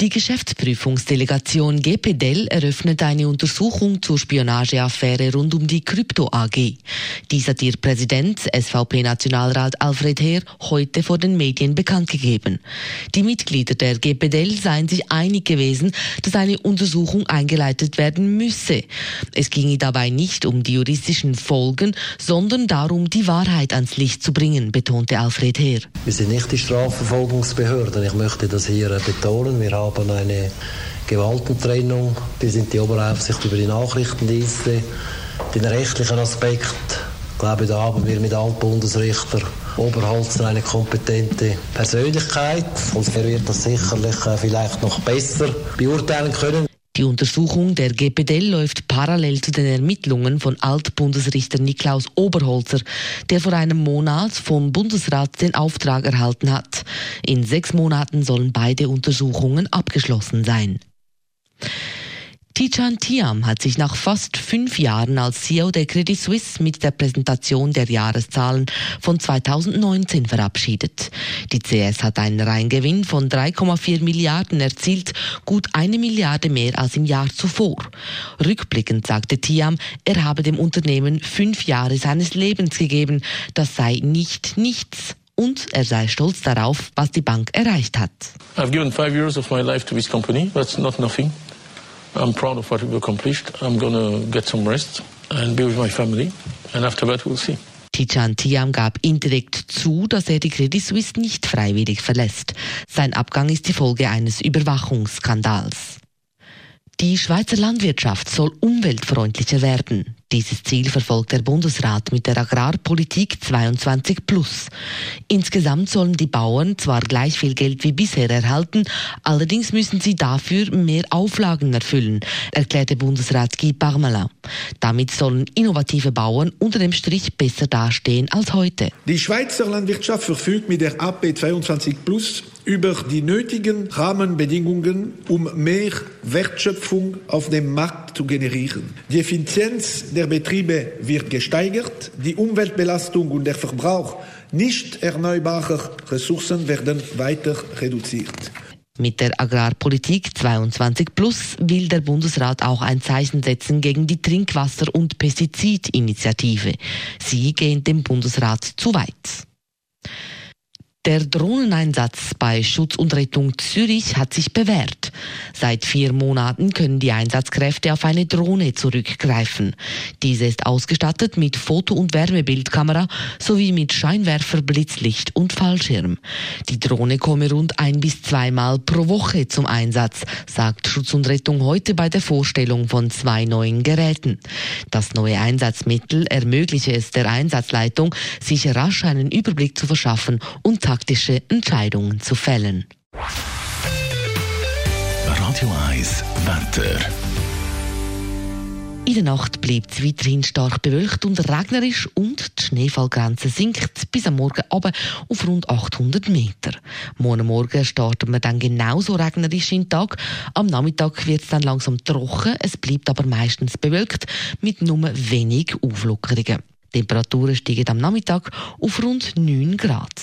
Die Geschäftsprüfungsdelegation GPDEL eröffnet eine Untersuchung zur Spionageaffäre rund um die Krypto AG. Dies hat ihr Präsident, SVP-Nationalrat Alfred Heer, heute vor den Medien bekannt gegeben. Die Mitglieder der GPDEL seien sich einig gewesen, dass eine Untersuchung eingeleitet werden müsse. Es ginge dabei nicht um die juristischen Folgen, sondern darum, die Wahrheit ans Licht zu bringen, betonte Alfred Heer. Wir sind nicht die Strafverfolgungsbehörde. Ich möchte das hier betonen. Wir haben eine Gewaltentrennung. Wir sind die Oberaufsicht über die Nachrichtendienste. Den rechtlichen Aspekt, ich glaube, da haben wir mit Altbundesrichter Oberholzer eine kompetente Persönlichkeit. Und er wird das sicherlich äh, vielleicht noch besser beurteilen können. Die Untersuchung der GPDL läuft parallel zu den Ermittlungen von Altbundesrichter Niklaus Oberholzer, der vor einem Monat vom Bundesrat den Auftrag erhalten hat. In sechs Monaten sollen beide Untersuchungen abgeschlossen sein. Tijan Tiam hat sich nach fast fünf Jahren als CEO der Credit Suisse mit der Präsentation der Jahreszahlen von 2019 verabschiedet. Die CS hat einen Reingewinn von 3,4 Milliarden erzielt, gut eine Milliarde mehr als im Jahr zuvor. Rückblickend sagte Tiam, er habe dem Unternehmen fünf Jahre seines Lebens gegeben. Das sei nicht nichts und er sei stolz darauf, was die Bank erreicht hat. I've given five years of my life to this company. That's not nothing. I'm proud of what we've accomplished. I'm to get some rest and be with my family. And after that, we'll see. Tijan Tiam gab indirekt zu, dass er die Credit Suisse nicht freiwillig verlässt. Sein Abgang ist die Folge eines Überwachungsskandals. Die Schweizer Landwirtschaft soll umweltfreundlicher werden. Dieses Ziel verfolgt der Bundesrat mit der Agrarpolitik 22 plus. Insgesamt sollen die Bauern zwar gleich viel Geld wie bisher erhalten, allerdings müssen sie dafür mehr Auflagen erfüllen, erklärte Bundesrat Guy Parmelin. Damit sollen innovative Bauern unter dem Strich besser dastehen als heute. Die Schweizer Landwirtschaft verfügt mit der AP 22 plus über die nötigen Rahmenbedingungen, um mehr Wertschöpfung auf dem Markt zu generieren. Die Effizienz der Betriebe wird gesteigert, die Umweltbelastung und der Verbrauch nicht erneuerbarer Ressourcen werden weiter reduziert. Mit der Agrarpolitik 22 Plus will der Bundesrat auch ein Zeichen setzen gegen die Trinkwasser- und Pestizidinitiative. Sie gehen dem Bundesrat zu weit. Der Drohneneinsatz bei Schutz und Rettung Zürich hat sich bewährt. Seit vier Monaten können die Einsatzkräfte auf eine Drohne zurückgreifen. Diese ist ausgestattet mit Foto- und Wärmebildkamera sowie mit Scheinwerfer, Blitzlicht und Fallschirm. Die Drohne komme rund ein bis zweimal pro Woche zum Einsatz, sagt Schutz und Rettung heute bei der Vorstellung von zwei neuen Geräten. Das neue Einsatzmittel ermögliche es der Einsatzleitung, sich rasch einen Überblick zu verschaffen und taktische Entscheidungen zu fällen. Radio 1, Wetter. In der Nacht bleibt es weiterhin stark bewölkt und regnerisch und die Schneefallgrenze sinkt bis am Morgen aber auf rund 800 Meter. Morgen Morgen starten wir dann genauso regnerisch in den Tag. Am Nachmittag wird es dann langsam trocken, es bleibt aber meistens bewölkt mit nur wenig Auflockerungen. Die Temperaturen steigen am Nachmittag auf rund 9 Grad.